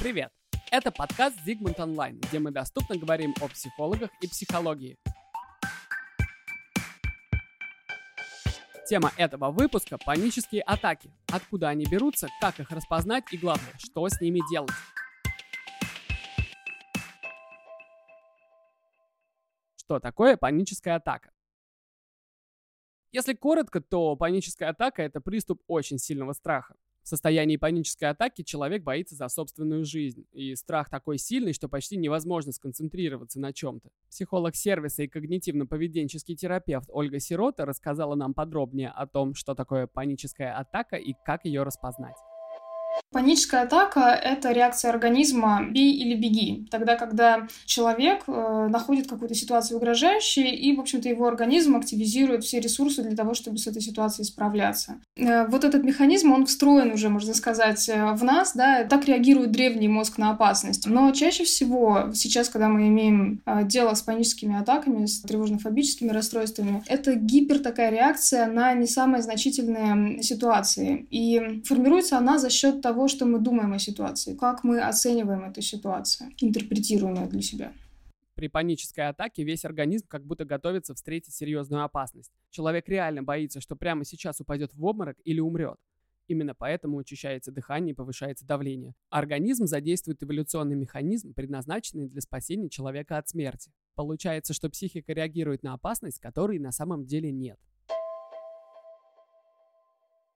Привет! Это подкаст Zigmund Online, где мы доступно говорим о психологах и психологии. Тема этого выпуска – панические атаки. Откуда они берутся, как их распознать и, главное, что с ними делать. Что такое паническая атака? Если коротко, то паническая атака – это приступ очень сильного страха. В состоянии панической атаки человек боится за собственную жизнь, и страх такой сильный, что почти невозможно сконцентрироваться на чем-то. Психолог сервиса и когнитивно-поведенческий терапевт Ольга Сирота рассказала нам подробнее о том, что такое паническая атака и как ее распознать. Паническая атака – это реакция организма «бей или беги». Тогда, когда человек э, находит какую-то ситуацию угрожающей, и, в общем-то, его организм активизирует все ресурсы для того, чтобы с этой ситуацией справляться. Э, вот этот механизм, он встроен уже, можно сказать, э, в нас, да, так реагирует древний мозг на опасность. Но чаще всего сейчас, когда мы имеем э, дело с паническими атаками, с тревожно-фобическими расстройствами, это гипер такая реакция на не самые значительные ситуации. И формируется она за счет того, что мы думаем о ситуации, как мы оцениваем эту ситуацию, интерпретируем ее для себя. При панической атаке весь организм как будто готовится встретить серьезную опасность. Человек реально боится, что прямо сейчас упадет в обморок или умрет. Именно поэтому учащается дыхание и повышается давление. Организм задействует эволюционный механизм, предназначенный для спасения человека от смерти. Получается, что психика реагирует на опасность, которой на самом деле нет.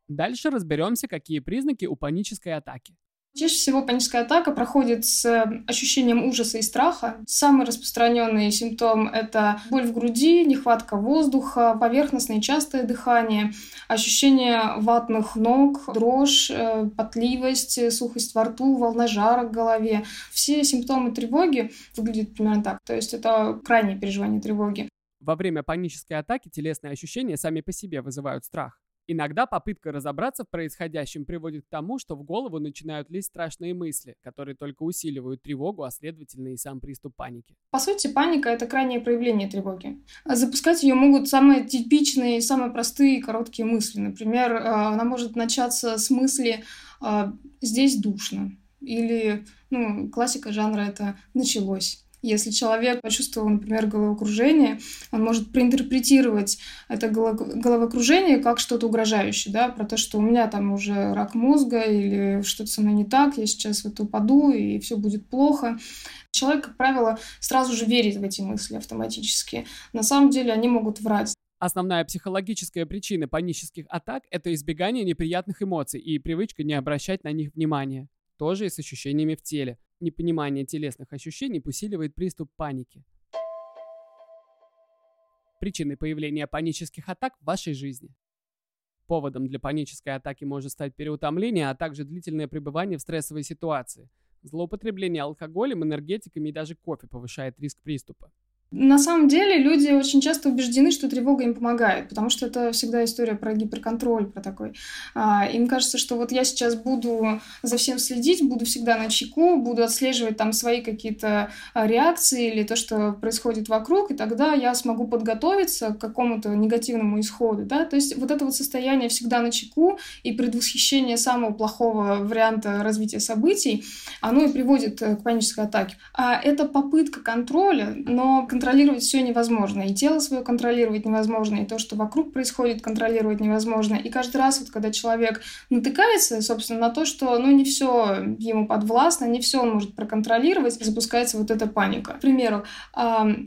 Дальше разберемся, какие признаки у панической атаки. Чаще всего паническая атака проходит с э, ощущением ужаса и страха. Самый распространенный симптом – это боль в груди, нехватка воздуха, поверхностное частое дыхание, ощущение ватных ног, дрожь, э, потливость, сухость во рту, волна жара в голове. Все симптомы тревоги выглядят примерно так. То есть это крайнее переживание тревоги. Во время панической атаки телесные ощущения сами по себе вызывают страх. Иногда попытка разобраться в происходящем приводит к тому, что в голову начинают лезть страшные мысли, которые только усиливают тревогу, а следовательно и сам приступ паники. По сути, паника — это крайнее проявление тревоги. Запускать ее могут самые типичные, самые простые короткие мысли. Например, э, она может начаться с мысли э, «здесь душно» или ну, классика жанра — это «началось». Если человек почувствовал, например, головокружение, он может проинтерпретировать это головокружение как что-то угрожающее, да, про то, что у меня там уже рак мозга или что-то со мной не так, я сейчас в это упаду и все будет плохо. Человек, как правило, сразу же верит в эти мысли автоматически. На самом деле они могут врать. Основная психологическая причина панических атак – это избегание неприятных эмоций и привычка не обращать на них внимания. Тоже и с ощущениями в теле непонимание телесных ощущений усиливает приступ паники. Причиной появления панических атак в вашей жизни. Поводом для панической атаки может стать переутомление, а также длительное пребывание в стрессовой ситуации. Злоупотребление алкоголем, энергетиками и даже кофе повышает риск приступа. На самом деле люди очень часто убеждены, что тревога им помогает, потому что это всегда история про гиперконтроль, про такой. А, им кажется, что вот я сейчас буду за всем следить, буду всегда на чеку, буду отслеживать там свои какие-то а, реакции или то, что происходит вокруг, и тогда я смогу подготовиться к какому-то негативному исходу, да, то есть вот это вот состояние всегда на чеку и предвосхищение самого плохого варианта развития событий, оно и приводит э, к панической атаке. А это попытка контроля, но контролировать все невозможно. И тело свое контролировать невозможно, и то, что вокруг происходит, контролировать невозможно. И каждый раз, вот, когда человек натыкается, собственно, на то, что ну, не все ему подвластно, не все он может проконтролировать, запускается вот эта паника. К примеру, э,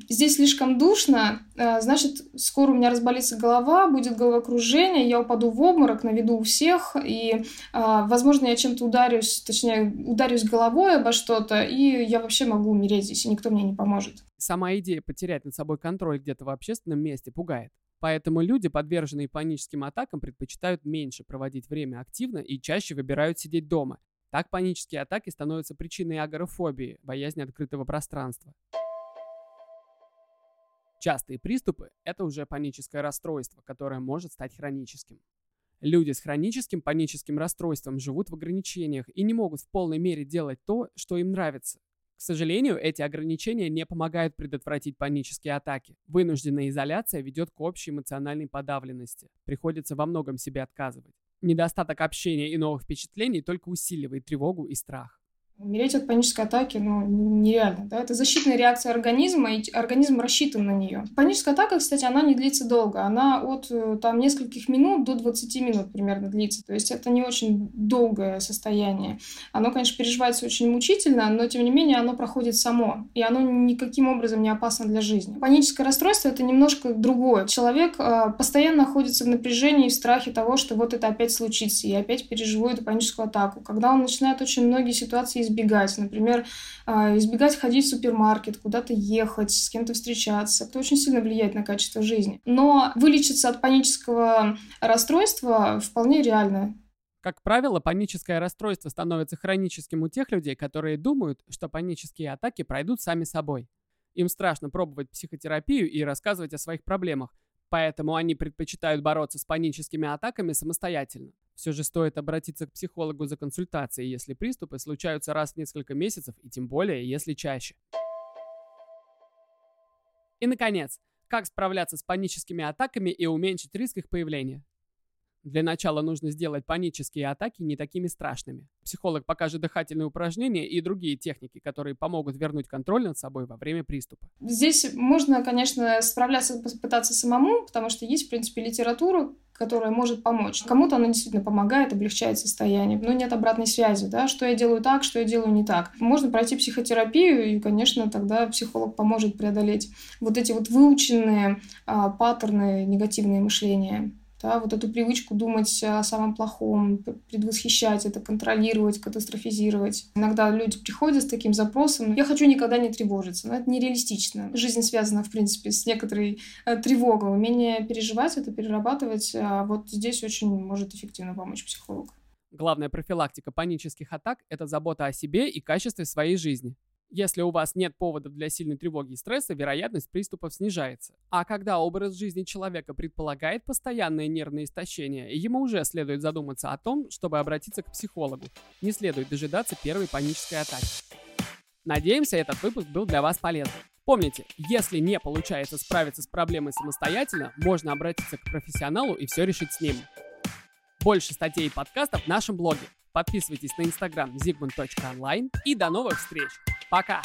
здесь слишком душно, э, значит, скоро у меня разболится голова, будет головокружение, я упаду в обморок на виду у всех, и, э, возможно, я чем-то ударюсь, точнее, ударюсь головой обо что-то, и я вообще могу умереть здесь, и никто мне не поможет. Сама идея потерять над собой контроль где-то в общественном месте пугает. Поэтому люди, подверженные паническим атакам, предпочитают меньше проводить время активно и чаще выбирают сидеть дома. Так панические атаки становятся причиной агорафобии, боязни открытого пространства. Частые приступы – это уже паническое расстройство, которое может стать хроническим. Люди с хроническим паническим расстройством живут в ограничениях и не могут в полной мере делать то, что им нравится. К сожалению, эти ограничения не помогают предотвратить панические атаки. Вынужденная изоляция ведет к общей эмоциональной подавленности. Приходится во многом себе отказывать. Недостаток общения и новых впечатлений только усиливает тревогу и страх. Умереть от панической атаки, ну, нереально, да, это защитная реакция организма, и организм рассчитан на нее. Паническая атака, кстати, она не длится долго, она от э, там нескольких минут до 20 минут примерно длится, то есть это не очень долгое состояние. Оно, конечно, переживается очень мучительно, но, тем не менее, оно проходит само, и оно никаким образом не опасно для жизни. Паническое расстройство — это немножко другое. Человек э, постоянно находится в напряжении и в страхе того, что вот это опять случится, и опять переживу паническую атаку. Когда он начинает очень многие ситуации избегать. Например, а, избегать ходить в супермаркет, куда-то ехать, с кем-то встречаться. Это очень сильно влияет на качество жизни. Но вылечиться от панического расстройства вполне реально. Как правило, паническое расстройство становится хроническим у тех людей, которые думают, что панические атаки пройдут сами собой. Им страшно пробовать психотерапию и рассказывать о своих проблемах, поэтому они предпочитают бороться с паническими атаками самостоятельно. Все же стоит обратиться к психологу за консультацией, если приступы случаются раз в несколько месяцев и тем более, если чаще. И, наконец, как справляться с паническими атаками и уменьшить риск их появления? Для начала нужно сделать панические атаки не такими страшными. Психолог покажет дыхательные упражнения и другие техники, которые помогут вернуть контроль над собой во время приступа. Здесь можно, конечно, справляться, попытаться самому, потому что есть, в принципе, литература, которая может помочь. Кому-то она действительно помогает, облегчает состояние, но нет обратной связи, да, что я делаю так, что я делаю не так. Можно пройти психотерапию, и, конечно, тогда психолог поможет преодолеть вот эти вот выученные а, паттерны негативные мышления да, вот эту привычку думать о самом плохом, предвосхищать это, контролировать, катастрофизировать. Иногда люди приходят с таким запросом «я хочу никогда не тревожиться», но это нереалистично. Жизнь связана, в принципе, с некоторой э, тревогой. Умение переживать это, перерабатывать, а вот здесь очень может эффективно помочь психолог. Главная профилактика панических атак – это забота о себе и качестве своей жизни. Если у вас нет поводов для сильной тревоги и стресса, вероятность приступов снижается. А когда образ жизни человека предполагает постоянное нервное истощение, ему уже следует задуматься о том, чтобы обратиться к психологу. Не следует дожидаться первой панической атаки. Надеемся, этот выпуск был для вас полезным. Помните, если не получается справиться с проблемой самостоятельно, можно обратиться к профессионалу и все решить с ним. Больше статей и подкастов в нашем блоге. Подписывайтесь на инстаграм zigmund.online и до новых встреч! Пока!